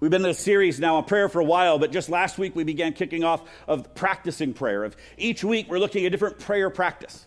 We've been in a series now on prayer for a while, but just last week we began kicking off of practicing prayer. Of each week we're looking at a different prayer practice,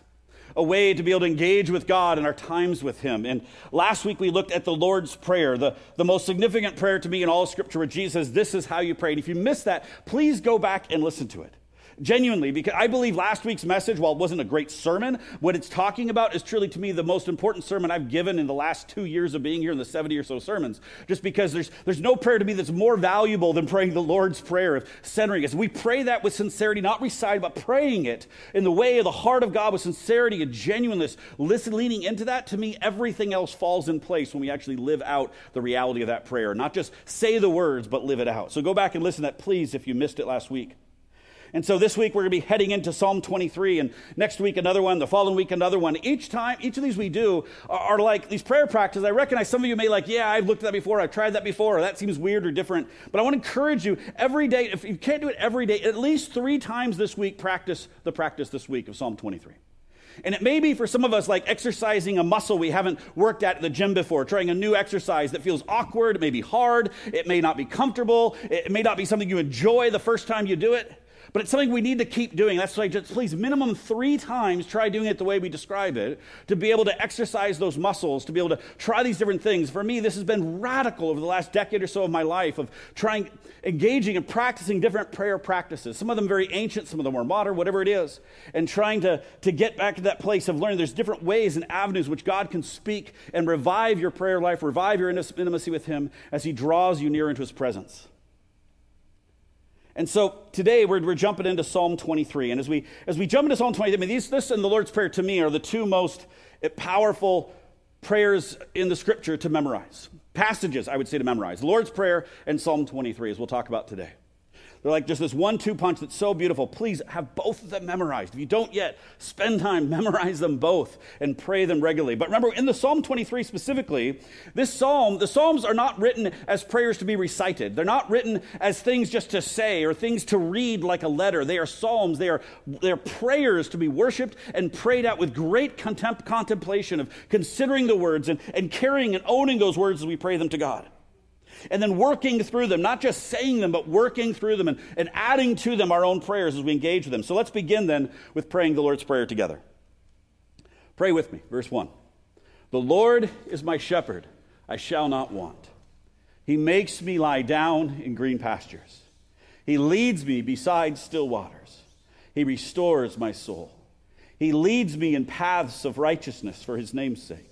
a way to be able to engage with God in our times with Him. And last week we looked at the Lord's Prayer, the, the most significant prayer to me in all Scripture, where Jesus says, This is how you pray. And if you missed that, please go back and listen to it. Genuinely, because I believe last week's message, while it wasn't a great sermon, what it's talking about is truly to me the most important sermon I've given in the last two years of being here in the 70 or so sermons. Just because there's, there's no prayer to me that's more valuable than praying the Lord's Prayer of centering us. We pray that with sincerity, not reciting, but praying it in the way of the heart of God with sincerity and genuineness. Listen, leaning into that, to me, everything else falls in place when we actually live out the reality of that prayer. Not just say the words, but live it out. So go back and listen to that, please, if you missed it last week. And so this week we're going to be heading into Psalm 23, and next week another one, the following week another one. Each time, each of these we do are, like these prayer practices. I recognize some of you may like, yeah, I've looked at that before, I've tried that before, or that seems weird or different. But I want to encourage you every day, if you can't do it every day, at least three times this week, practice the practice this week of Psalm 23. And it may be for some of us like exercising a muscle we haven't worked at the gym before, trying a new exercise that feels awkward, it may be hard, it may not be comfortable, it may not be something you enjoy the first time you do it. But it's something we need to keep doing. That's why just please minimum three times try doing it the way we describe it to be able to exercise those muscles, to be able to try these different things. For me, this has been radical over the last decade or so of my life of trying, engaging and practicing different prayer practices. Some of them very ancient, some of them more modern, whatever it is, and trying to, to get back to that place of learning there's different ways and avenues which God can speak and revive your prayer life, revive your intimacy with Him as He draws you near into His presence. And so today we're, we're jumping into Psalm 23. And as we, as we jump into Psalm 23, I mean, these, this and the Lord's Prayer to me are the two most powerful prayers in the scripture to memorize. Passages, I would say, to memorize. The Lord's Prayer and Psalm 23, as we'll talk about today. They're like just this one two punch that's so beautiful. Please have both of them memorized. If you don't yet, spend time, memorize them both, and pray them regularly. But remember, in the Psalm 23 specifically, this psalm, the Psalms are not written as prayers to be recited. They're not written as things just to say or things to read like a letter. They are psalms, they are, they are prayers to be worshiped and prayed out with great contempt, contemplation of considering the words and, and carrying and owning those words as we pray them to God and then working through them, not just saying them, but working through them and, and adding to them our own prayers as we engage with them. So let's begin then with praying the Lord's Prayer together. Pray with me, verse 1. The Lord is my shepherd, I shall not want. He makes me lie down in green pastures. He leads me beside still waters. He restores my soul. He leads me in paths of righteousness for his name's sake.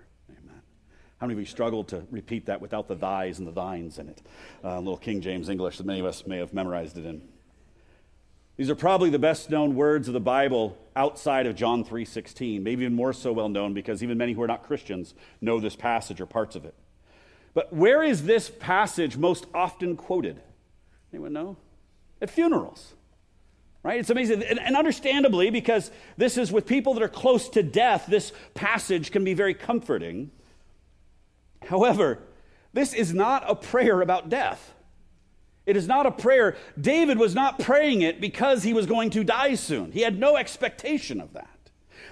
How many of you struggled to repeat that without the thys and the thines in it? Uh, little King James English that many of us may have memorized it in. These are probably the best known words of the Bible outside of John 3:16, maybe even more so well known because even many who are not Christians know this passage or parts of it. But where is this passage most often quoted? Anyone know? At funerals. Right? It's amazing. And understandably, because this is with people that are close to death, this passage can be very comforting. However, this is not a prayer about death. It is not a prayer. David was not praying it because he was going to die soon. He had no expectation of that.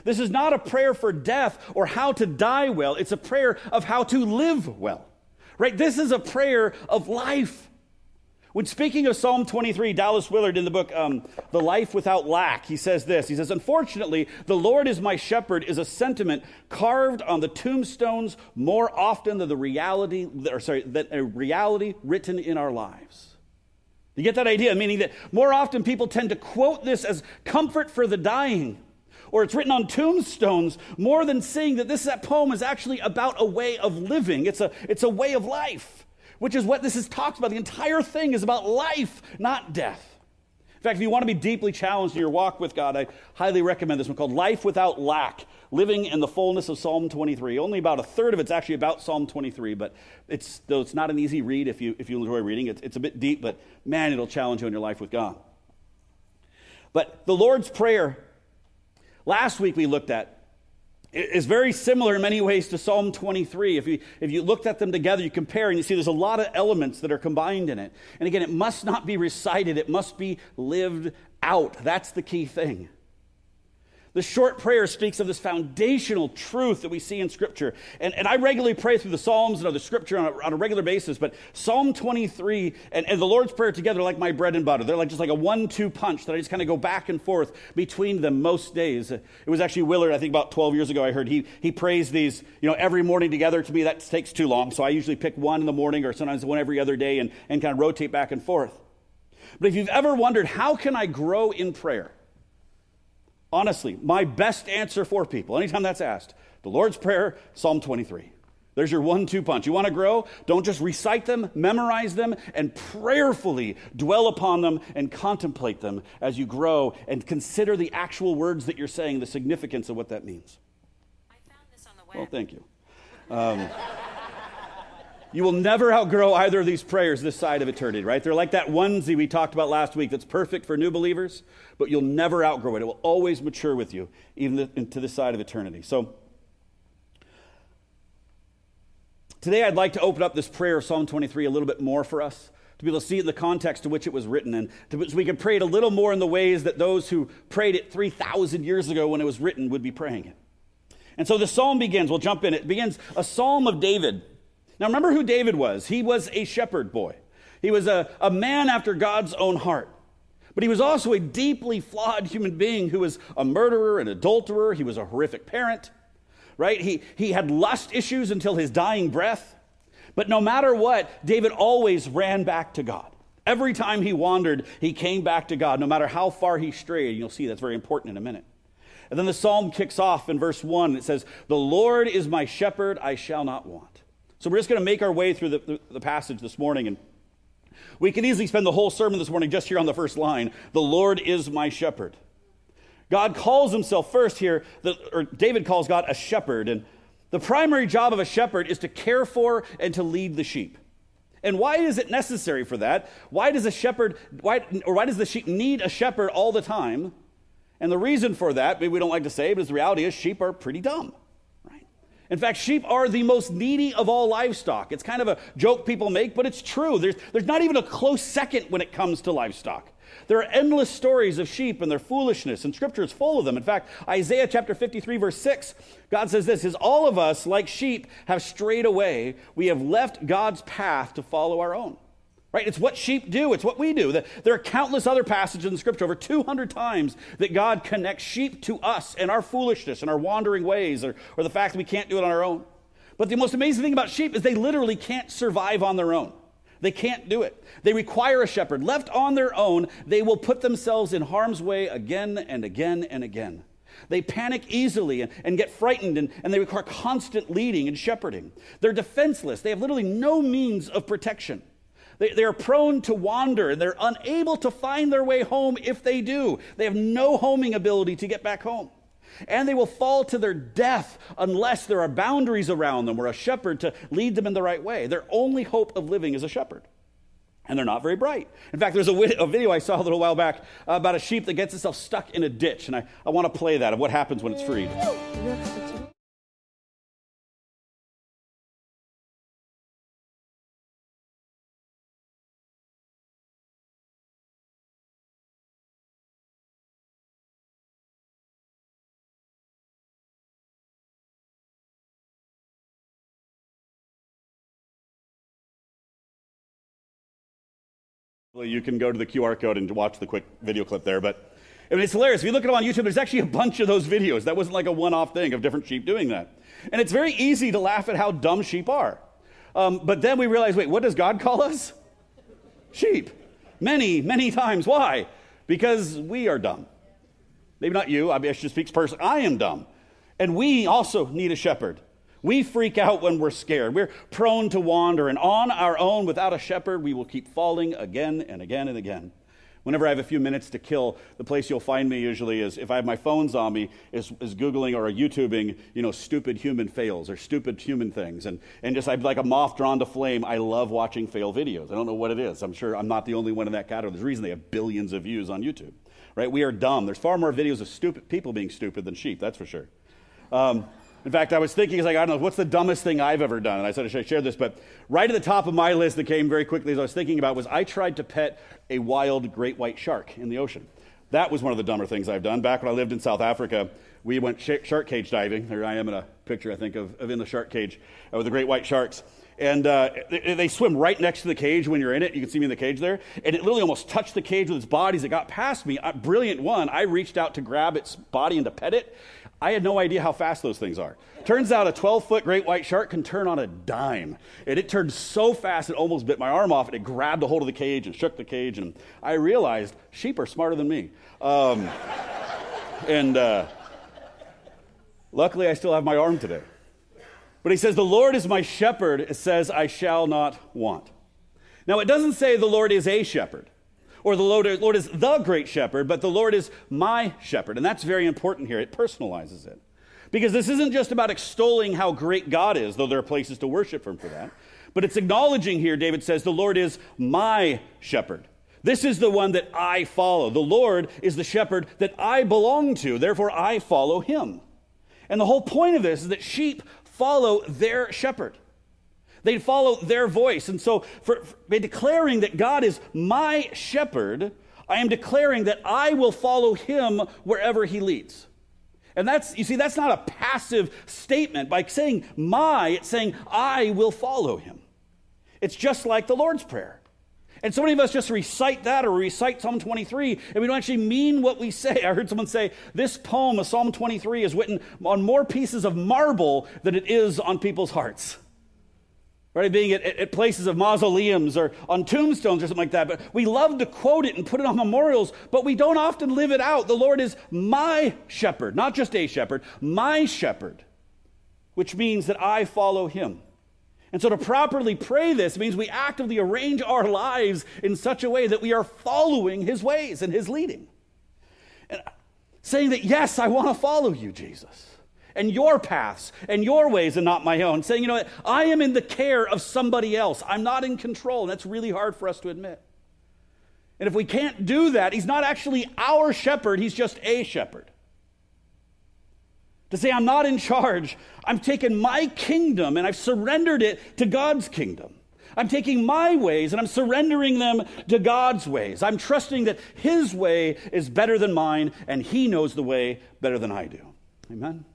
This is not a prayer for death or how to die well. It's a prayer of how to live well. Right? This is a prayer of life. When speaking of Psalm 23, Dallas Willard in the book um, The Life Without Lack, he says this. He says, Unfortunately, the Lord is my shepherd is a sentiment carved on the tombstones more often than the reality, or sorry, than a reality written in our lives. You get that idea? Meaning that more often people tend to quote this as comfort for the dying, or it's written on tombstones more than seeing that this that poem is actually about a way of living. It's a, it's a way of life which is what this is talks about. The entire thing is about life, not death. In fact, if you want to be deeply challenged in your walk with God, I highly recommend this one called Life Without Lack, living in the fullness of Psalm 23. Only about a third of it's actually about Psalm 23, but it's, though it's not an easy read if you, if you enjoy reading. It's, it's a bit deep, but man, it'll challenge you in your life with God. But the Lord's Prayer, last week we looked at, is very similar in many ways to Psalm 23. If you, if you looked at them together, you compare, and you see there's a lot of elements that are combined in it. And again, it must not be recited, it must be lived out. That's the key thing. The short prayer speaks of this foundational truth that we see in Scripture. And, and I regularly pray through the Psalms and other Scripture on a, on a regular basis, but Psalm 23 and, and the Lord's Prayer together like my bread and butter. They're like just like a one two punch that I just kind of go back and forth between them most days. It was actually Willard, I think about 12 years ago, I heard he, he prays these you know, every morning together. To me, that takes too long. So I usually pick one in the morning or sometimes one every other day and, and kind of rotate back and forth. But if you've ever wondered, how can I grow in prayer? Honestly, my best answer for people, anytime that's asked, the Lord's Prayer, Psalm 23. There's your one two punch. You want to grow? Don't just recite them, memorize them, and prayerfully dwell upon them and contemplate them as you grow and consider the actual words that you're saying, the significance of what that means. I found this on the web. Well, thank you. Um, you will never outgrow either of these prayers this side of eternity, right? They're like that onesie we talked about last week that's perfect for new believers, but you'll never outgrow it. It will always mature with you, even into this side of eternity. So, today I'd like to open up this prayer of Psalm 23 a little bit more for us, to be able to see it in the context to which it was written, and to, so we can pray it a little more in the ways that those who prayed it 3,000 years ago when it was written would be praying it. And so the psalm begins, we'll jump in. It begins a psalm of David. Now, remember who David was. He was a shepherd boy, he was a, a man after God's own heart. But he was also a deeply flawed human being who was a murderer, an adulterer. He was a horrific parent, right? He, he had lust issues until his dying breath. But no matter what, David always ran back to God. Every time he wandered, he came back to God, no matter how far he strayed. You'll see that's very important in a minute. And then the psalm kicks off in verse 1. It says, The Lord is my shepherd, I shall not want. So we're just going to make our way through the, the, the, passage this morning. And we can easily spend the whole sermon this morning just here on the first line The Lord is my shepherd. God calls himself first here, the, or David calls God a shepherd. And the primary job of a shepherd is to care for and to lead the sheep. And why is it necessary for that? Why does a shepherd, why, or why does the sheep need a shepherd all the time? And the reason for that, maybe we don't like to say, but the reality is sheep are pretty dumb. In fact, sheep are the most needy of all livestock. It's kind of a joke people make, but it's true. There's, there's not even a close second when it comes to livestock. There are endless stories of sheep and their foolishness, and scripture is full of them. In fact, Isaiah chapter 53, verse 6, God says this is all of us, like sheep, have strayed away. We have left God's path to follow our own. Right? It's what sheep do. It's what we do. There are countless other passages in scripture, over 200 times, that God connects sheep to us and our foolishness and our wandering ways or, or the fact that we can't do it on our own. But the most amazing thing about sheep is they literally can't survive on their own. They can't do it. They require a shepherd. Left on their own, they will put themselves in harm's way again and again and again. They panic easily and, and get frightened, and, and they require constant leading and shepherding. They're defenseless. They have literally no means of protection. They, they're prone to wander and they're unable to find their way home if they do. They have no homing ability to get back home. And they will fall to their death unless there are boundaries around them or a shepherd to lead them in the right way. Their only hope of living is a shepherd. And they're not very bright. In fact, there's a, a video I saw a little while back about a sheep that gets itself stuck in a ditch. And I, I want to play that of what happens when it's freed. You can go to the QR code and watch the quick video clip there. But I mean, it's hilarious. If you look it up on YouTube, there's actually a bunch of those videos. That wasn't like a one off thing of different sheep doing that. And it's very easy to laugh at how dumb sheep are. Um, but then we realize wait, what does God call us? Sheep. Many, many times. Why? Because we are dumb. Maybe not you. I, mean, I should speak personally. I am dumb. And we also need a shepherd. We freak out when we're scared. We're prone to wander, and on our own, without a shepherd, we will keep falling again and again and again. Whenever I have a few minutes to kill, the place you'll find me usually is if I have my phones on me, is, is Googling or YouTubing, you know, stupid human fails or stupid human things. And, and just I'm like a moth drawn to flame. I love watching fail videos. I don't know what it is. I'm sure I'm not the only one in that category. There's a reason they have billions of views on YouTube, right? We are dumb. There's far more videos of stupid people being stupid than sheep, that's for sure. Um, in fact, I was thinking, like, I don't know, what's the dumbest thing I've ever done? And I said, I should share this, but right at the top of my list that came very quickly as I was thinking about was I tried to pet a wild great white shark in the ocean. That was one of the dumber things I've done. Back when I lived in South Africa, we went shark cage diving. There I am in a picture, I think, of, of in the shark cage uh, with the great white sharks. And uh, they, they, swim right next to the cage when you're in it. You can see me in the cage there. And it literally almost touched the cage with its body as it got past me. A brilliant one. I reached out to grab its body and to pet it. I had no idea how fast those things are. Turns out a 12 foot great white shark can turn on a dime. And it turned so fast it almost bit my arm off, and it grabbed a hold of the cage and shook the cage. And I realized sheep are smarter than me. Um, and uh, luckily, I still have my arm today. But he says, The Lord is my shepherd. It says, I shall not want. Now, it doesn't say the Lord is a shepherd or the Lord, Lord is the great shepherd, but the Lord is my shepherd. And that's very important here. It personalizes it. Because this isn't just about extolling how great God is, though there are places to worship Him for that. But it's acknowledging here, David says, the Lord is my shepherd. This is the one that I follow. The Lord is the shepherd that I belong to. Therefore, I follow Him. And the whole point of this is that sheep follow their shepherd. They follow their voice. And so, for, for, by declaring that God is my shepherd, I am declaring that I will follow him wherever he leads. And that's, you see, that's not a passive statement. By saying my, it's saying I will follow him. It's just like the Lord's Prayer. And so many of us just recite that or recite Psalm 23, and we don't actually mean what we say. I heard someone say this poem of Psalm 23 is written on more pieces of marble than it is on people's hearts right? Being at, at, places of mausoleums or on tombstones or something like that. But we love to quote it and put it on memorials, but we don't often live it out. The Lord is my shepherd, not just a shepherd, my shepherd, which means that I follow him. And so to properly pray this means we actively arrange our lives in such a way that we are following his ways and his leading. And saying that, yes, I want to follow you, Jesus and your paths and your ways and not my own. Saying, you know what, I am in the care of somebody else. I'm not in control. And that's really hard for us to admit. And if we can't do that, he's not actually our shepherd, he's just a shepherd. To say, I'm not in charge, I'm taking my kingdom and I've surrendered it to God's kingdom. I'm taking my ways and I'm surrendering them to God's ways. I'm trusting that His way is better than mine and He knows the way better than I do. Amen?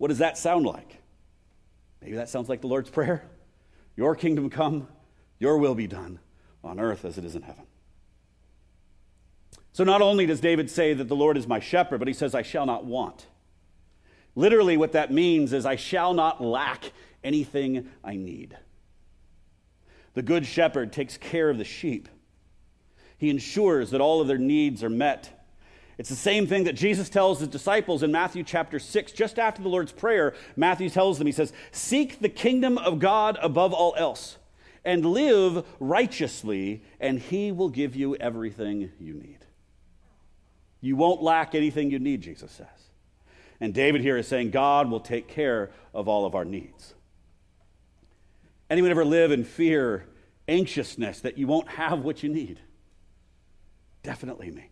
What does that sound like? Maybe that sounds like the Lord's Prayer. Your kingdom come, your will be done on earth as it is in heaven. So not only does David say that the Lord is my shepherd, but he says, I shall not want. Literally, what that means is, I shall not lack anything I need. The good shepherd takes care of the sheep. He ensures that all of their needs are met it's the same thing that Jesus tells his disciples in Matthew chapter 6, just after the Lord's Prayer. Matthew tells them, He says, Seek the kingdom of God above all else, and live righteously, and He will give you everything you need. You won't lack anything you need, Jesus says. And David here is saying, God will take care of all of our needs. Anyone ever live in fear, anxiousness that you won't have what you need? Definitely me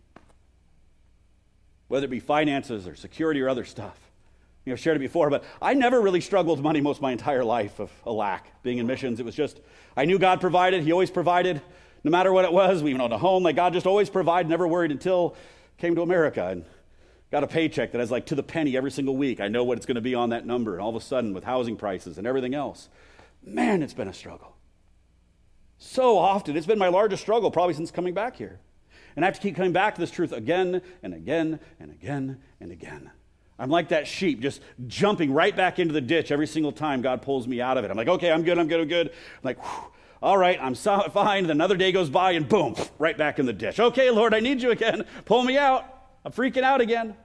whether it be finances or security or other stuff. You know, I've shared it before, but I never really struggled with money most my entire life of a lack. Being in missions, it was just, I knew God provided. He always provided, no matter what it was. We even owned a home. Like God just always provided, never worried until came to America and got a paycheck that has like to the penny every single week. I know what it's going to be on that number. And all of a sudden, with housing prices and everything else, man, it's been a struggle. So often. It's been my largest struggle probably since coming back here. And I have to keep coming back to this truth again and again and again and again. I'm like that sheep, just jumping right back into the ditch every single time God pulls me out of it. I'm like, okay, I'm good, I'm good, I'm good. I'm like, whew, all right, I'm so fine. Then another day goes by, and boom, right back in the ditch. Okay, Lord, I need you again. Pull me out. I'm freaking out again.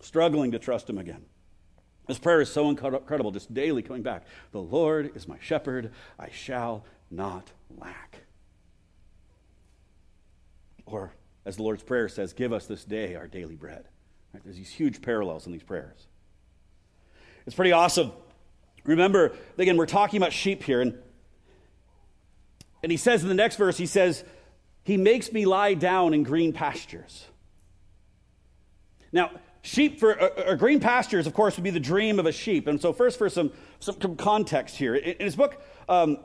Struggling to trust Him again. This prayer is so incredible, just daily coming back. The Lord is my shepherd, I shall not lack. Or, as the Lord's Prayer says, give us this day our daily bread. Right? There's these huge parallels in these prayers. It's pretty awesome. Remember, again, we're talking about sheep here, and, and he says in the next verse, he says, He makes me lie down in green pastures. Now, sheep for green pastures, of course, would be the dream of a sheep. And so, first, for some, some context here, in, in his book, um,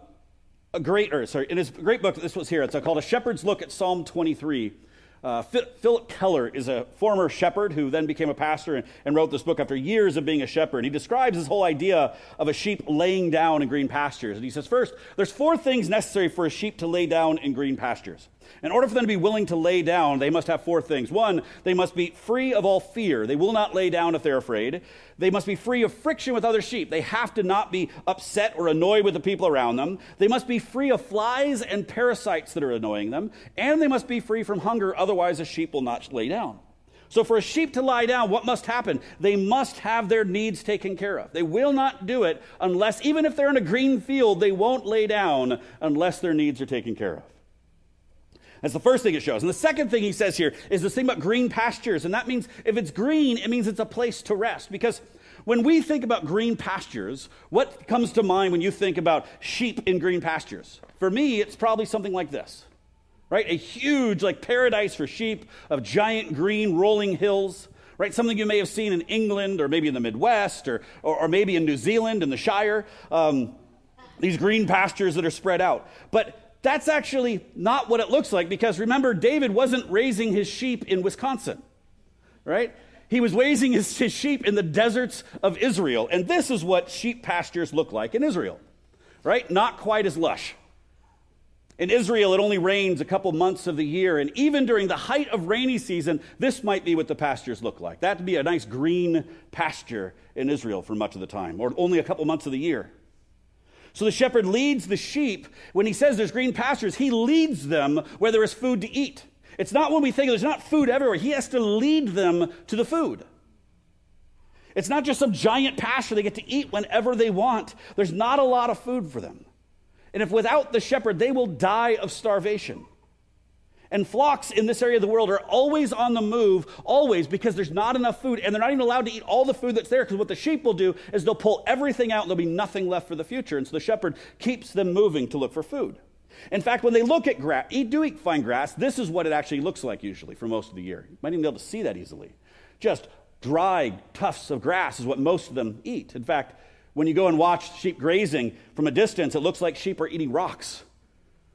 a great, or sorry, in his great book, this was here, it's called A Shepherd's Look at Psalm 23. Uh, Phillip Keller is a former shepherd who then became a pastor and, and, wrote this book after years of being a shepherd. He describes this whole idea of a sheep laying down in green pastures. And he says, first, there's four things necessary for a sheep to lay down in green pastures. In order for them to be willing to lay down, they must have four things. One, they must be free of all fear. They will not lay down if they're afraid. They must be free of friction with other sheep. They have to not be upset or annoyed with the people around them. They must be free of flies and parasites that are annoying them. And they must be free from hunger, otherwise, a sheep will not lay down. So, for a sheep to lie down, what must happen? They must have their needs taken care of. They will not do it unless, even if they're in a green field, they won't lay down unless their needs are taken care of. That's the first thing it shows. And the second thing he says here is this thing about green pastures. And that means if it's green, it means it's a place to rest. Because when we think about green pastures, what comes to mind when you think about sheep in green pastures? For me, it's probably something like this, right? A huge, like paradise for sheep of giant green rolling hills, right? Something you may have seen in England or maybe in the Midwest or, or, or maybe in New Zealand in the Shire. Um, these green pastures that are spread out. But that's actually not what it looks like because remember, David wasn't raising his sheep in Wisconsin, right? He was raising his, his, sheep in the deserts of Israel. And this is what sheep pastures look like in Israel, right? Not quite as lush. In Israel, it only rains a couple months of the year. And even during the height of rainy season, this might be what the pastures look like. That'd be a nice green pasture in Israel for much of the time, or only a couple months of the year. So the shepherd leads the sheep. When he says there's green pastures, he leads them where there is food to eat. It's not when we think there's not food everywhere. He has to lead them to the food. It's not just some giant pasture they get to eat whenever they want. There's not a lot of food for them. And if without the shepherd, they will die of starvation. And flocks in this area of the world are always on the move, always, because there's not enough food, and they're not even allowed to eat all the food that's there, because what the sheep will do is they'll pull everything out, and there'll be nothing left for the future. And so the shepherd keeps them moving to look for food. In fact, when they look at grass, eat, do eat fine grass, this is what it actually looks like usually for most of the year. You might even be able to see that easily. Just dry tufts of grass is what most of them eat. In fact, when you go and watch sheep grazing from a distance, it looks like sheep are eating rocks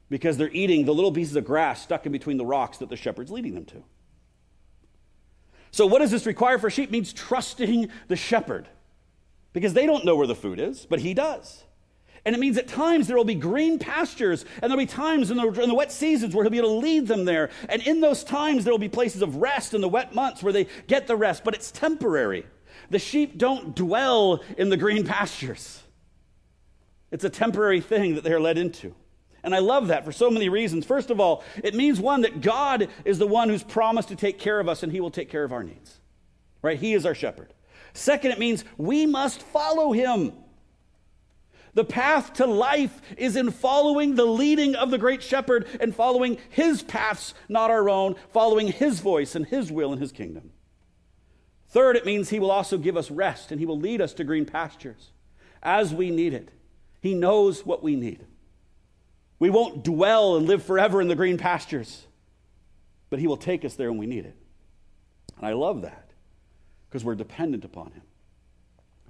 because they're eating the little pieces of grass stuck in between the rocks that the shepherd's leading them to. So, what does this require for sheep? It means trusting the shepherd because they don't know where the food is, but he does. And it means at times there will be green pastures, and there'll be times in the, in the wet seasons where he'll be able to lead them there. And in those times, there will be places of rest in the wet months where they get the rest, but it's temporary. The sheep don't dwell in the green pastures, it's a temporary thing that they're led into. And I love that for so many reasons. First of all, it means one that God is the one who's promised to take care of us and he will take care of our needs. Right? He is our shepherd. Second, it means we must follow him. The path to life is in following the leading of the great shepherd and following his paths, not our own, following his voice and his will and his kingdom. Third, it means he will also give us rest and he will lead us to green pastures as we need it. He knows what we need. We won't dwell and live forever in the green pastures, but He will take us there when we need it. And I love that because we're dependent upon Him,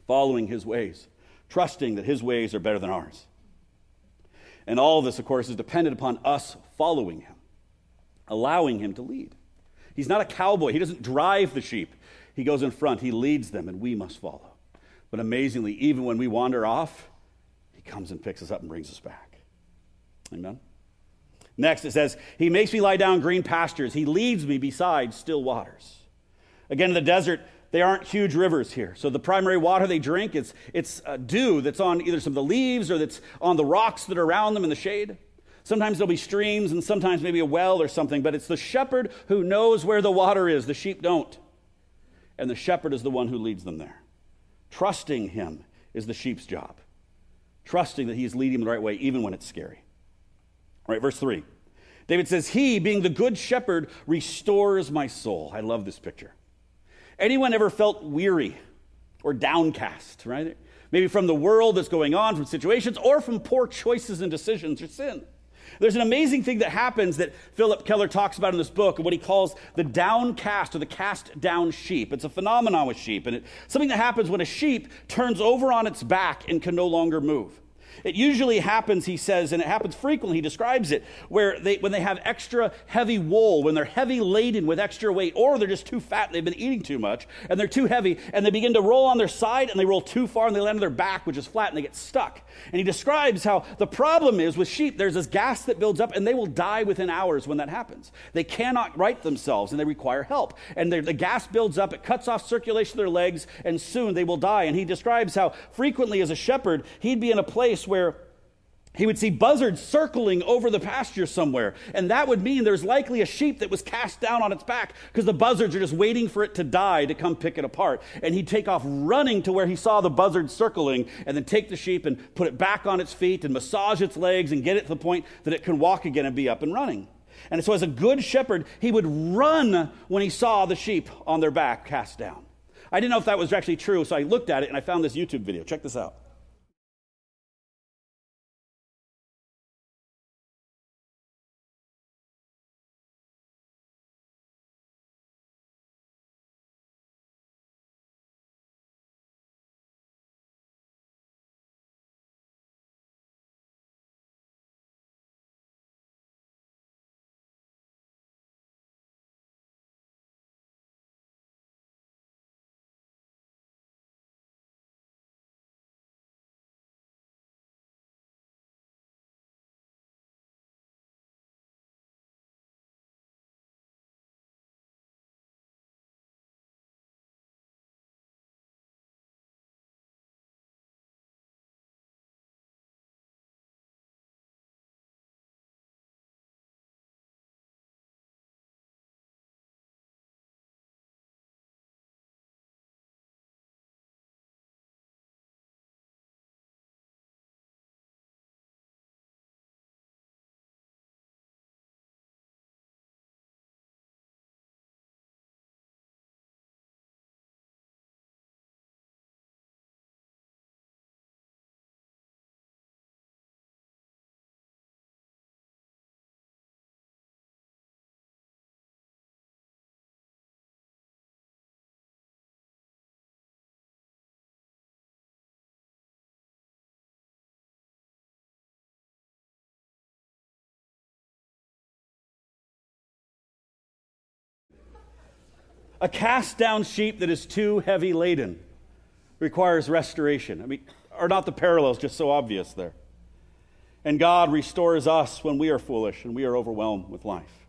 following His ways, trusting that His ways are better than ours. And all of this, of course, is dependent upon us following Him, allowing Him to lead. He's not a cowboy, He doesn't drive the sheep, He goes in front, He leads them, and we must follow. But amazingly, even when we wander off, He comes and picks us up and brings us back. Amen. Next, it says, He makes me lie down green pastures. He leads me beside still waters. Again, in the desert, they aren't huge rivers here. So the primary water they drink, it's, it's uh, dew that's on either some of the leaves or that's on the rocks that are around them in the shade. Sometimes there'll be streams and sometimes maybe a well or something, but it's the shepherd who knows where the water is. The sheep don't. And the shepherd is the one who leads them there. Trusting him is the sheep's job. Trusting that he's leading them the right way, even when it's scary. All right, verse 3. David says, He, being the good shepherd, restores my soul. I love this picture. Anyone ever felt weary or downcast, right? Maybe from the world that's going on, from situations, or from poor choices and decisions or sin. There's an amazing thing that happens that Phillip Keller talks about in this book, what he calls the downcast or the cast down sheep. It's a phenomenon with sheep, and it's something that happens when a sheep turns over on its back and can no longer move. It usually happens, he says, and it happens frequently, he describes it, where they, when they have extra heavy wool, when they're heavy laden with extra weight, or they're just too fat and they've been eating too much, and they're too heavy, and they begin to roll on their side, and they roll too far, and they land on their back, which is flat, and they get stuck. And he describes how the problem is with sheep, there's this gas that builds up, and they will die within hours when that happens. They cannot right themselves, and they require help. And the gas builds up, it cuts off circulation of their legs, and soon they will die. And he describes how frequently, as a shepherd, he'd be in a place where he would see buzzards circling over the pasture somewhere. And that would mean there's likely a sheep that was cast down on its back because the buzzards are just waiting for it to die to come pick it apart. And he'd take off running to where he saw the buzzards circling and then take the sheep and put it back on its feet and massage its legs and get it to the point that it can walk again and be up and running. And so, as a good shepherd, he would run when he saw the sheep on their back cast down. I didn't know if that was actually true, so I looked at it and I found this YouTube video. Check this out. A cast down sheep that is too heavy laden requires restoration. I mean, are not the parallels just so obvious there? And God restores us when we are foolish and we are overwhelmed with life.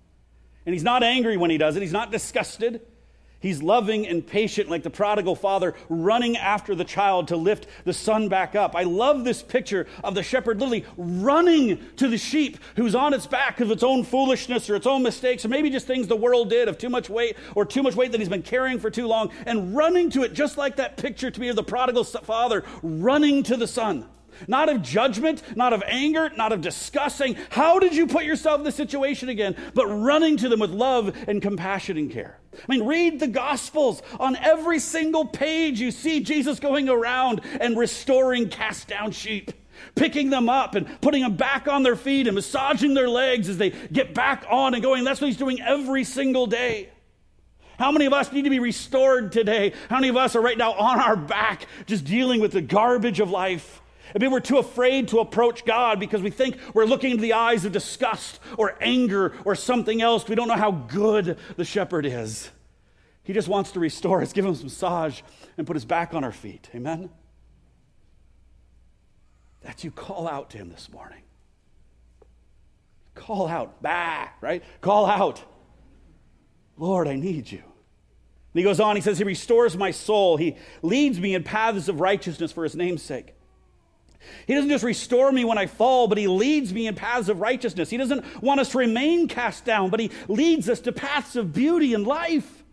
And He's not angry when He does it, He's not disgusted. He's loving and patient, like the prodigal father running after the child to lift the son back up. I love this picture of the shepherd literally running to the sheep who's on its back of its own foolishness or its own mistakes, or maybe just things the world did of too much weight or too much weight that he's been carrying for too long, and running to it, just like that picture to me of the prodigal father running to the son. Not of judgment, not of anger, not of discussing, how did you put yourself in this situation again, but running to them with love and compassion and care. I mean, read the Gospels. On every single page, you see Jesus going around and restoring cast down sheep, picking them up and putting them back on their feet and massaging their legs as they get back on and going. That's what he's doing every single day. How many of us need to be restored today? How many of us are right now on our back just dealing with the garbage of life? I mean, we're too afraid to approach God because we think we're looking into the eyes of disgust or anger or something else. We don't know how good the shepherd is. He just wants to restore us, give us a massage, and put us back on our feet. Amen? That you call out to him this morning. Call out, bah, right? Call out, Lord, I need you. And he goes on, he says, He restores my soul. He leads me in paths of righteousness for his name's sake. He doesn't just restore me when I fall, but He leads me in paths of righteousness. He doesn't want us to remain cast down, but He leads us to paths of beauty and life.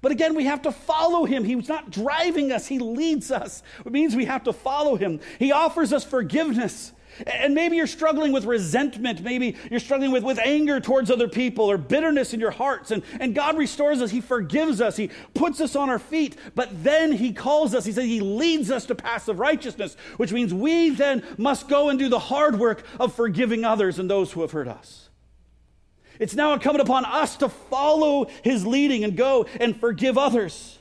But again, we have to follow Him. He's not driving us, He leads us. It means we have to follow Him. He offers us forgiveness. And maybe you're struggling with resentment. Maybe you're struggling with, with anger towards other people or bitterness in your hearts. And, and God restores us. He forgives us. He puts us on our feet. But then He calls us. He says He leads us to paths of righteousness, which means we then must go and do the hard work of forgiving others and those who have hurt us. It's now incumbent upon us to follow His leading and go and forgive others.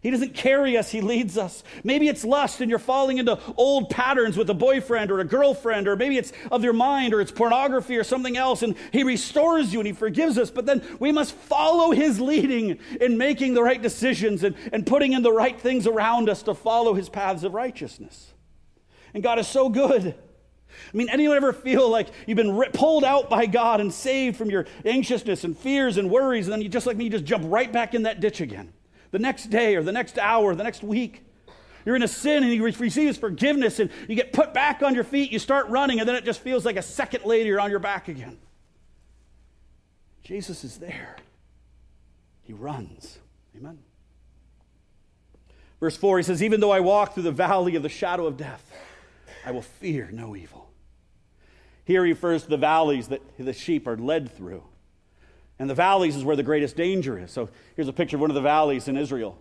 He doesn't carry us, He leads us. Maybe it's lust and you're falling into old patterns with a boyfriend or a girlfriend, or maybe it's of your mind or it's pornography or something else, and He restores you and He forgives us. But then we must follow His leading in making the right decisions and, and putting in the right things around us to follow His paths of righteousness. And God is so good. I mean, anyone ever feel like you've been pulled out by God and saved from your anxiousness and fears and worries, and then you just like me, you just jump right back in that ditch again? The next day or the next hour, the next week. You're in a sin and you receive forgiveness and you get put back on your feet, you start running, and then it just feels like a second later you're on your back again. Jesus is there. He runs. Amen. Verse 4, he says, Even though I walk through the valley of the shadow of death, I will fear no evil. Here he refers to the valleys that the sheep are led through. And the valleys is where the greatest danger is. So here's a picture of one of the valleys in Israel.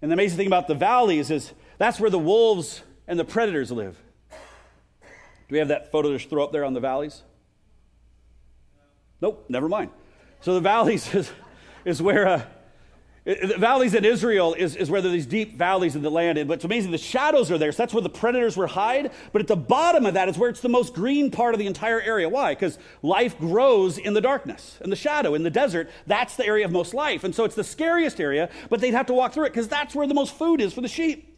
And the amazing thing about the valleys is that's where the wolves and the predators live. Do we have that photo to throw up there on the valleys? Nope, never mind. So the valleys is, is where uh, Uh, the valleys in Israel is, is where there are these deep valleys in the land. And what's amazing, the shadows are there. So that's where the predators will hide. But at the bottom of that is where it's the most green part of the entire area. Why? Because life grows in the darkness, in the shadow, in the desert. That's the area of most life. And so it's the scariest area, but they'd have to walk through it because that's where the most food is for the sheep.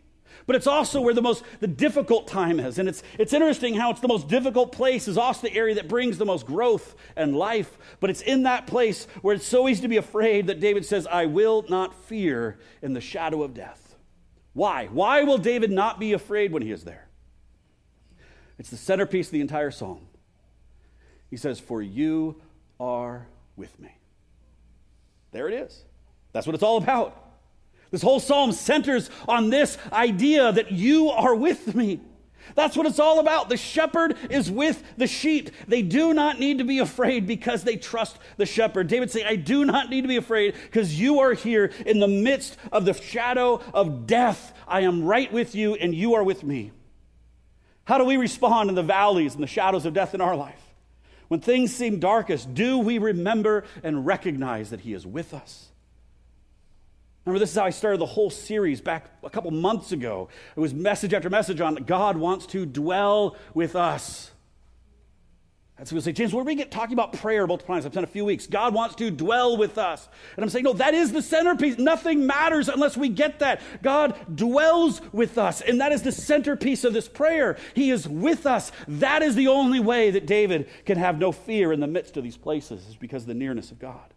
But it's also where the most the difficult time is. And it's it's interesting how it's the most difficult place is also the area that brings the most growth and life. But it's in that place where it's so easy to be afraid that David says, I will not fear in the shadow of death. Why? Why will David not be afraid when he is there? It's the centerpiece of the entire psalm. He says, For you are with me. There it is. That's what it's all about. This whole psalm centers on this idea that you are with me. That's what it's all about. The shepherd is with the sheep. They do not need to be afraid because they trust the shepherd. David say, I do not need to be afraid because you are here in the midst of the shadow of death. I am right with you and you are with me. How do we respond in the valleys and the shadows of death in our life? When things seem darkest, do we remember and recognize that he is with us? Remember, this is how I started the whole series back a couple months ago. It was message after message on God wants to dwell with us. And so we'll say, James, where we get talking about prayer multiple times? I've spent a few weeks. God wants to dwell with us. And I'm saying, no, that is the centerpiece. Nothing matters unless we get that. God dwells with us. And that is the centerpiece of this prayer. He is with us. That is the only way that David can have no fear in the midst of these places, is because of the nearness of God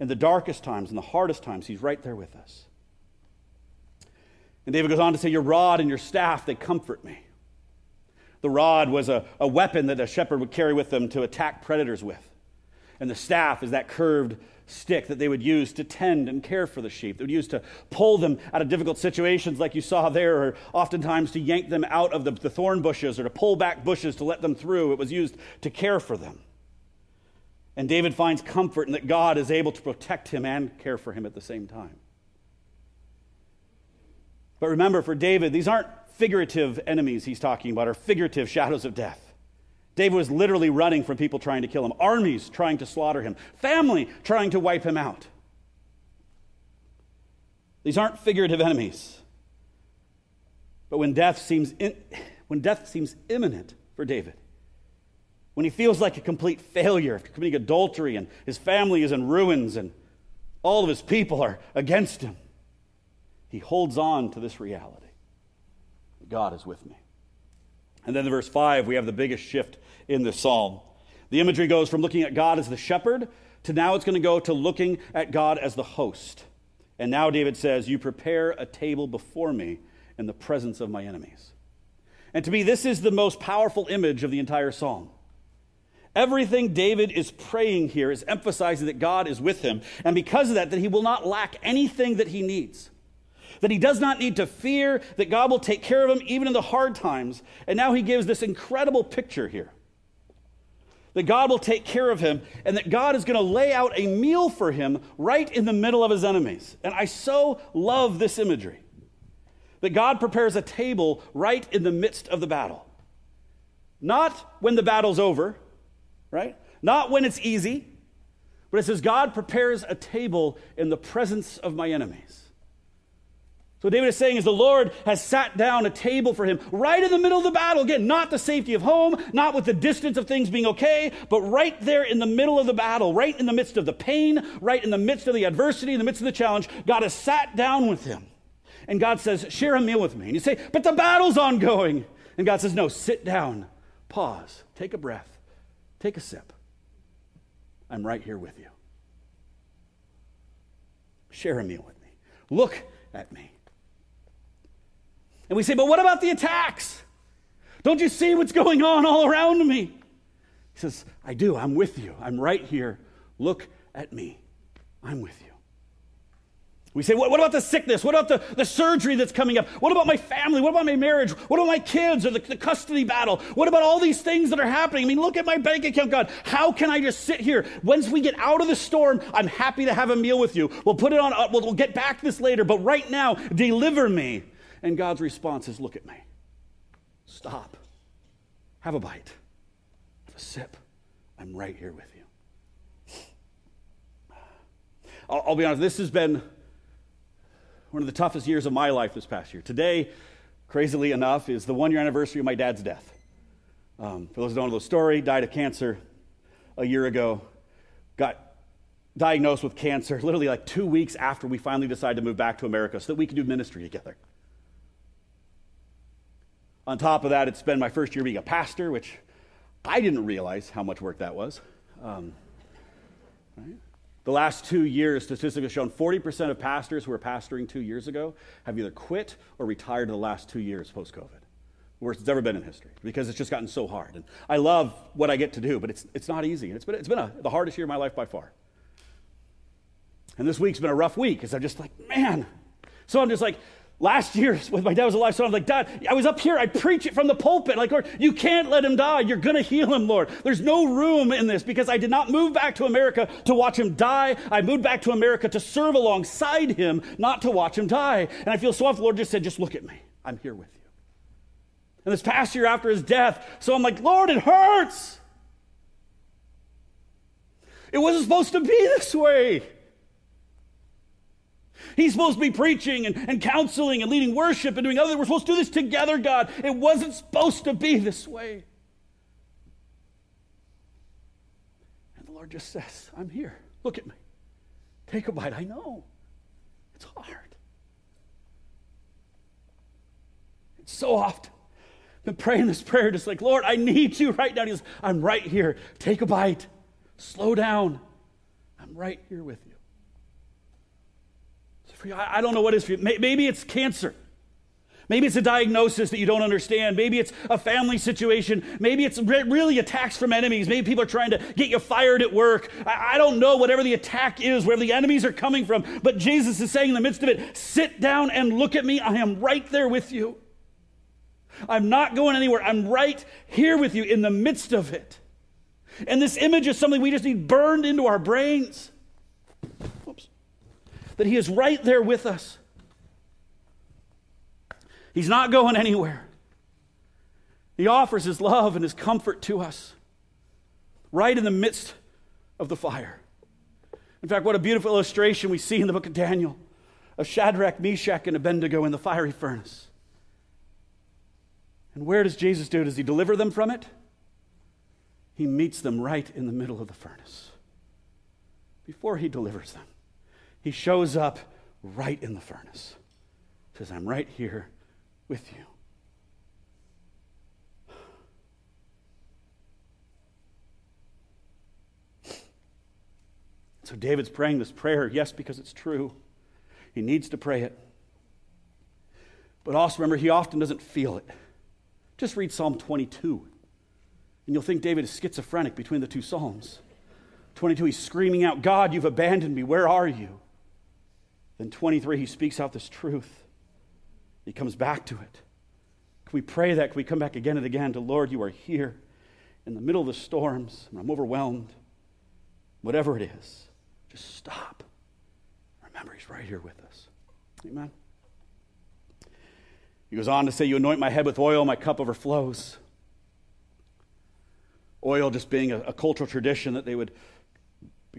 in the darkest times and the hardest times, He's right there with us. And David goes on to say, Your rod and your staff, they comfort me. The rod was a, a weapon that a shepherd would carry with them to attack predators with. And the staff is that curved stick that they would use to tend and care for the sheep. They would use to pull them out of difficult situations, like you saw there, or oftentimes to yank them out of the, the thorn bushes or to pull back bushes to let them through. It was used to care for them. And David finds comfort in that God is able to protect him and care for him at the same time. But remember, for David, these aren't figurative enemies he's talking about, or figurative shadows of death. David was literally running from people trying to kill him, armies trying to slaughter him, family trying to wipe him out. These aren't figurative enemies. But when death seems, in, when death seems imminent for David, when he feels like a complete failure after committing adultery and his family is in ruins and all of his people are against him, he holds on to this reality God is with me. And then in verse 5, we have the biggest shift in the psalm. The imagery goes from looking at God as the shepherd to now it's going to go to looking at God as the host. And now David says, You prepare a table before me in the presence of my enemies. And to me, this is the most powerful image of the entire psalm. Everything David is praying here is emphasizing that God is with him, and because of that, that he will not lack anything that he needs. that he does not need to fear, that God will take care of him even in the hard times. And now he gives this incredible picture here that God will take care of him and that God is going to lay out a meal for him right in the middle of his enemies. And I so love this imagery that God prepares a table right in the midst of the battle. Not when the battle's over, right? Not when it's easy, but it says God prepares a table in the presence of my enemies. So David is saying is the Lord has sat down a table for him right in the middle of the battle. Again, not the safety of home, not with the distance of things being okay, but right there in the middle of the battle, right in the midst of the pain, right in the midst of the adversity, in the midst of the challenge, God has sat down with him. And God says, share a meal with me. And you say, but the battle's ongoing. And God says, no, sit down, pause, take a breath, take a sip. I'm right here with you. Share a meal with me. Look at me. And we say, but what about the attacks? Don't you see what's going on all around me? He says, I do. I'm with you. I'm right here. Look at me. I'm with you. We say, what, what about the sickness? What about the, the surgery that's coming up? What about my family? What about my marriage? What about my kids or the, the custody battle? What about all these things that are happening? I mean, look at my bank account, God. How can I just sit here? Once we get out of the storm, I'm happy to have a meal with you. We'll put it on, uh, we'll, we'll get back to this later, but right now, deliver me. And God's response is, Look at me. Stop. Have a bite. Have a sip. I'm right here with you. I'll, I'll be honest, this has been one of the toughest years of my life this past year. Today, crazily enough, is the one year anniversary of my dad's death. Um, for those who don't know the story, died of cancer a year ago. Got diagnosed with cancer literally like two weeks after we finally decided to move back to America so that we could do ministry together. On top of that, it's been my first year being a pastor, which I didn't realize how much work that was. Um, right? The last two years, statistics have shown 40% of pastors who were pastoring two years ago have either quit or retired in the last two years post COVID. Worst it's ever been in history because it's just gotten so hard. And I love what I get to do, but it's, it's not easy. And it's been, it's been a, the hardest year of my life by far. And this week's been a rough week because I'm just like, man. So I'm just like, Last year, when my dad was alive, so I'm like, Dad, I was up here, I preach it from the pulpit. Like, Lord, you can't let him die. You're going to heal him, Lord. There's no room in this because I did not move back to America to watch him die. I moved back to America to serve alongside him, not to watch him die. And I feel so off. The Lord just said, Just look at me. I'm here with you. And this past year after his death, so I'm like, Lord, it hurts. It wasn't supposed to be this way. He's supposed to be preaching and, and counseling and leading worship and doing other. We're supposed to do this together, God. It wasn't supposed to be this way. And the Lord just says, I'm here. Look at me. Take a bite. I know. It's hard. It's so often been praying this prayer, just like, Lord, I need you right now. He says, I'm right here. Take a bite. Slow down. I'm right here with you for you. I, don't know what is for you. Maybe it's cancer. Maybe it's a diagnosis that you don't understand. Maybe it's a family situation. Maybe it's re- really attacks from enemies. Maybe people are trying to get you fired at work. I-, I don't know, whatever the attack is, where the enemies are coming from. But Jesus is saying in the midst of it, sit down and look at me. I am right there with you. I'm not going anywhere. I'm right here with you in the midst of it. And this image is something we just need burned into our brains that He is right there with us. He's not going anywhere. He offers His love and His comfort to us right in the midst of the fire. In fact, what a beautiful illustration we see in the book of Daniel of Shadrach, Meshach, and Abednego in the fiery furnace. And where does Jesus do? Does he deliver them from it? He meets them right in the middle of the furnace before he delivers them. He shows up right in the furnace. Says, I'm right here with you. So David's praying this prayer, yes, because it's true. He needs to pray it. But also remember, he often doesn't feel it. Just read Psalm 22, and you'll think David is schizophrenic between the two Psalms. 22, he's screaming out, God, you've abandoned me. Where are you? Then 23, he speaks out this truth He comes back to it. Can we pray that? Can we come back again and again to Lord, you are here in the middle of the storms, and I'm overwhelmed. Whatever it is, just stop. Remember, He's right here with us. Amen. He goes on to say, You anoint my head with oil, my cup overflows. Oil just being a, a cultural tradition that they would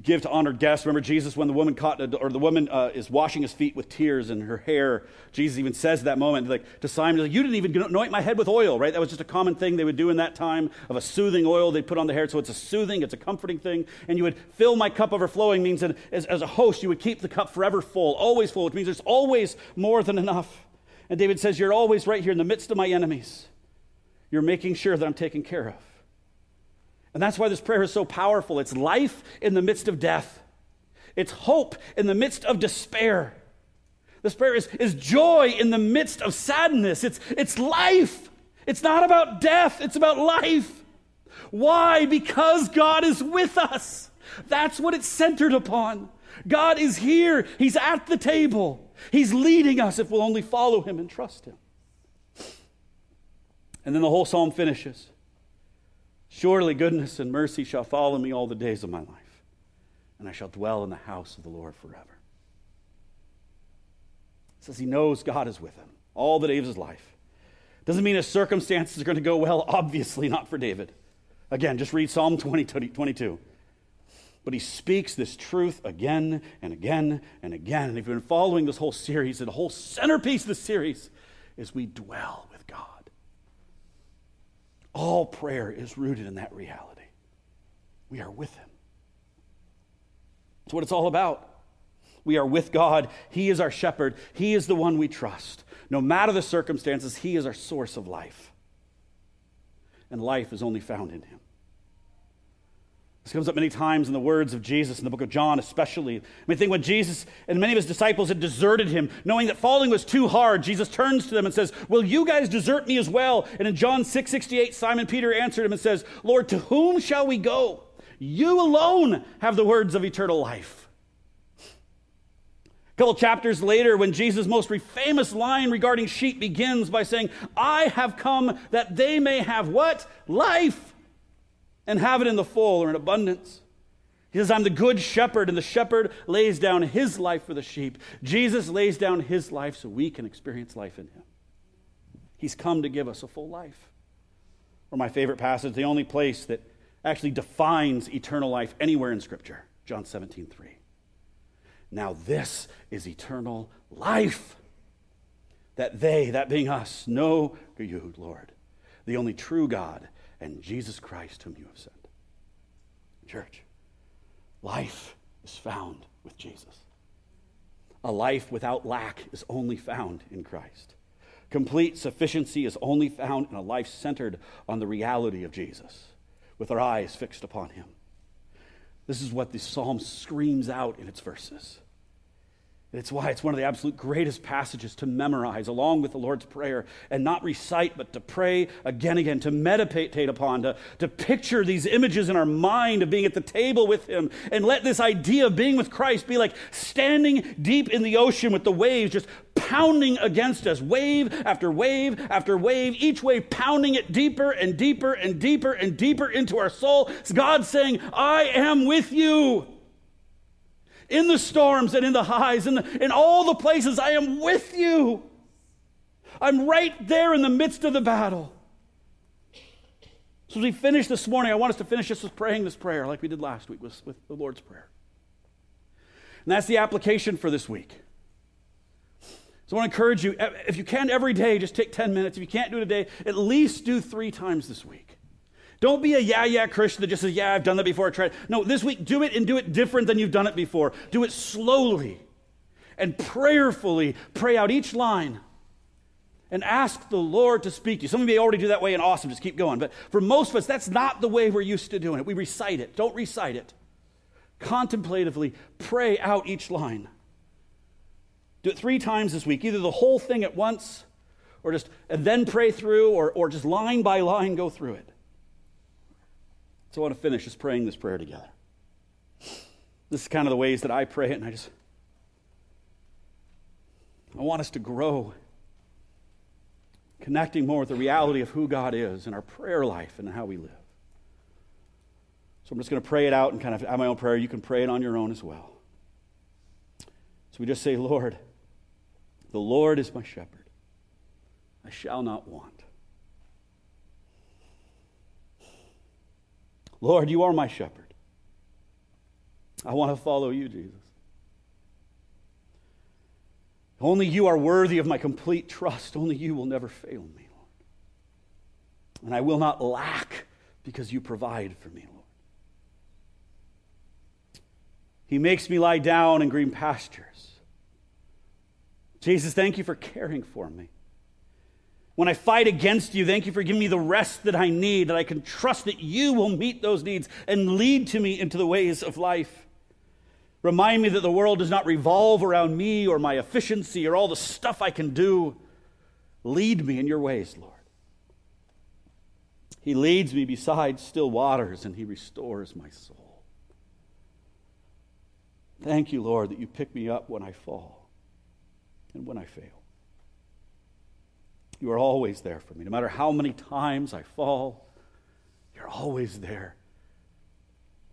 give to honored guests. Remember Jesus when the woman caught, or the woman uh, is washing his feet with tears and her hair. Jesus even says that moment, like to Simon, like, "You didn't even anoint my head with oil, right? That was just a common thing they would do in that time of a soothing oil they put on the hair. So it's a soothing, it's a comforting thing. And you would fill my cup overflowing means that as, as a host you would keep the cup forever full, always full, which means there's always more than enough. And David says, "You're always right here in the midst of my enemies. You're making sure that I'm taken care of." And that's why this prayer is so powerful. It's life in the midst of death, it's hope in the midst of despair. This prayer is, is joy in the midst of sadness. It's, it's life. It's not about death, it's about life. Why? Because God is with us. That's what it's centered upon. God is here, He's at the table, He's leading us if we'll only follow Him and trust Him. And then the whole psalm finishes. Surely goodness and mercy shall follow me all the days of my life, and I shall dwell in the house of the Lord forever. It says he knows God is with him all the days of his life. Doesn't mean his circumstances are going to go well, obviously not for David. Again, just read Psalm 20, 22. But he speaks this truth again and again and again. And if you've been following this whole series, the whole centerpiece of the series is we dwell. All prayer is rooted in that reality. We are with Him. That's what it's all about. We are with God. He is our shepherd. He is the one we trust. No matter the circumstances, He is our source of life. And life is only found in Him. This comes up many times in the words of Jesus in the book of John, especially. I mean, think when Jesus and many of his disciples had deserted him, knowing that following was too hard, Jesus turns to them and says, Will you guys desert me as well? And in John 6 68, Simon Peter answered him and says, Lord, to whom shall we go? You alone have the words of eternal life. A couple chapters later, when Jesus' most famous line regarding sheep begins by saying, I have come that they may have what? Life and have it in the full or in abundance. He says, I'm the good shepherd, and the shepherd lays down his life for the sheep. Jesus lays down his life so we can experience life in him. He's come to give us a full life. Or my favorite passage, the only place that actually defines eternal life anywhere in Scripture, John 17, 3. Now, this is eternal life. That they, that being us, know you, Lord, the only true God and Jesus Christ, whom you have sent. Church, life is found with Jesus. A life without lack is only found in Christ. Complete sufficiency is only found in a life centered on the reality of Jesus, with our eyes fixed upon Him. This is what the psalm screams out in its verses. It's why it's one of the absolute greatest passages to memorize along with the Lord's Prayer and not recite, but to pray again and again, to meditate upon, to, to picture these images in our mind of being at the table with Him. And let this idea of being with Christ be like standing deep in the ocean with the waves just pounding against us, wave after wave after wave, each wave pounding it deeper and deeper and deeper and deeper into our soul. It's God saying, I am with you in the storms and in the highs, in, in all the places, I am with you. I'm right there in the midst of the battle. So, as we finish this morning, I want us to finish just with praying this prayer like we did last week with, with the Lord's Prayer. And that's the application for this week. So, I want to encourage you, if you can every day, just take 10 minutes. If you can't do it a day, at least do three times this week. Don't be a yeah, yeah Christian that just says, yeah, I've done that before. I tried. No, this week, do it and do it different than you've done it before. Do it slowly and prayerfully. Pray out each line and ask the Lord to speak to you. Some of you already do that way, and awesome, just keep going. But for most of us, that's not the way we're used to doing it. We recite it. Don't recite it. Contemplatively pray out each line. Do it three times this week, either the whole thing at once, or just, and then pray through, or, or just line by line go through it. So I want to finish just praying this prayer together. This is kind of the ways that I pray it, and I just I want us to grow connecting more with the reality of who God is in our prayer life and how we live. So I'm just going to pray it out and kind of have my own prayer. You can pray it on your own as well. So we just say, Lord, the Lord is my shepherd. I shall not want. Lord, you are my shepherd. I want to follow you, Jesus. Only you are worthy of my complete trust. Only you will never fail me, Lord. And I will not lack because you provide for me, Lord. He makes me lie down in green pastures. Jesus, thank you for caring for me. When I fight against you, thank you for giving me the rest that I need, that I can trust that you will meet those needs and lead to me into the ways of life. Remind me that the world does not revolve around me or my efficiency or all the stuff I can do. Lead me in your ways, Lord. He leads me beside still waters and he restores my soul. Thank you, Lord, that you pick me up when I fall and when I fail. You are always there for me. No matter how many times I fall, you're always there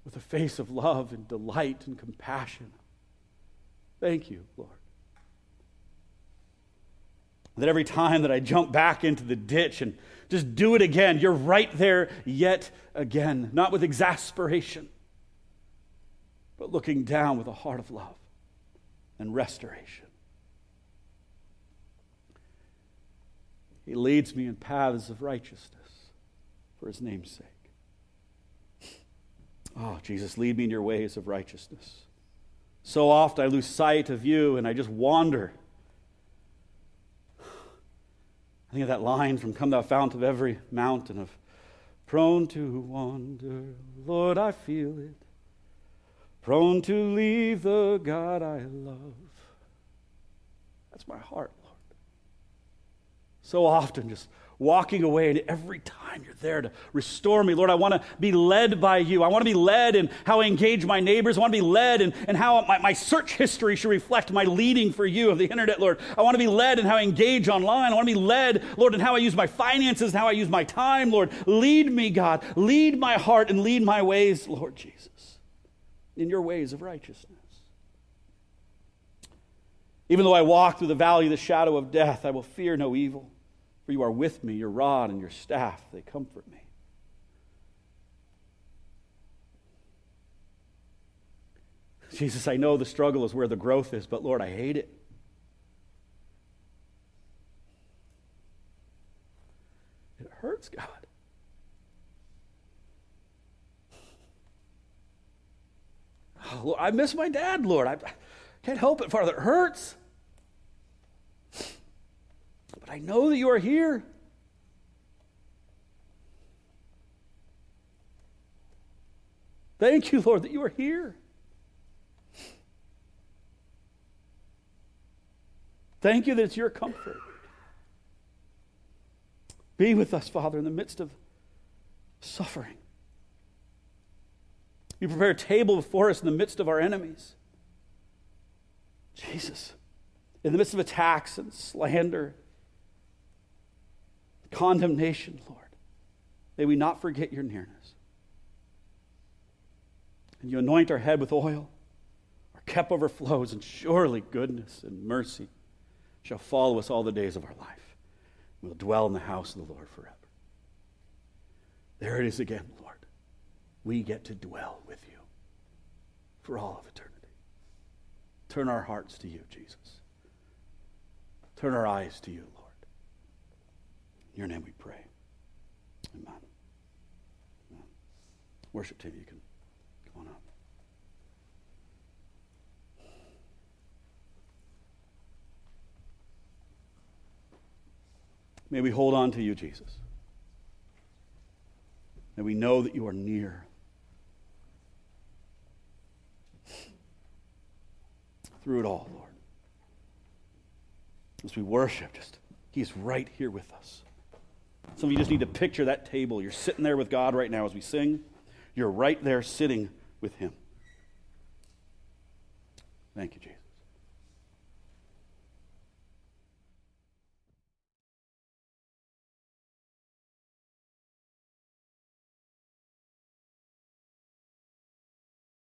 with a face of love and delight and compassion. Thank you, Lord. That every time that I jump back into the ditch and just do it again, you're right there yet again, not with exasperation, but looking down with a heart of love and restoration. He leads me in paths of righteousness for his name's sake. Oh, Jesus, lead me in your ways of righteousness. So oft I lose sight of you and I just wander. I think of that line from Come Thou Fount of Every Mountain of Prone to wander, Lord, I feel it. Prone to leave the God I love. That's my heart. So often just walking away, and every time you're there to restore me. Lord, I want to be led by you. I want to be led in how I engage my neighbors. I want to be led in, in how my, my search history should reflect my leading for you of the internet, Lord. I want to be led in how I engage online. I want to be led, Lord, in how I use my finances and how I use my time, Lord. Lead me, God. Lead my heart and lead my ways, Lord Jesus, in your ways of righteousness. Even though I walk through the valley of the shadow of death, I will fear no evil. For you are with me, your rod and your staff, they comfort me. Jesus, I know the struggle is where the growth is, but Lord, I hate it. It hurts, God. Oh, Lord, I miss my dad, Lord. I can't help it, Father. It hurts. But I know that you are here. Thank you, Lord, that you are here. Thank you that it's your comfort. Be with us, Father, in the midst of suffering. You prepare a table before us in the midst of our enemies. Jesus, in the midst of attacks and slander condemnation, Lord. May we not forget your nearness. And you anoint our head with oil, our cup overflows, and surely goodness and mercy shall follow us all the days of our life. We'll dwell in the house of the Lord forever. There it is again, Lord. We get to dwell with you for all of eternity. Turn our hearts to you, Jesus. Turn our eyes to you, Lord. In your name we pray. Amen. Amen. Worship team, you can come on up. May we hold on to you, Jesus. May we know that you are near. Through it all, Lord. As we worship, just He's right here with us. Some of you just need to picture that table. You're sitting there with God right now as we sing. You're right there sitting with Him. Thank you, Jesus.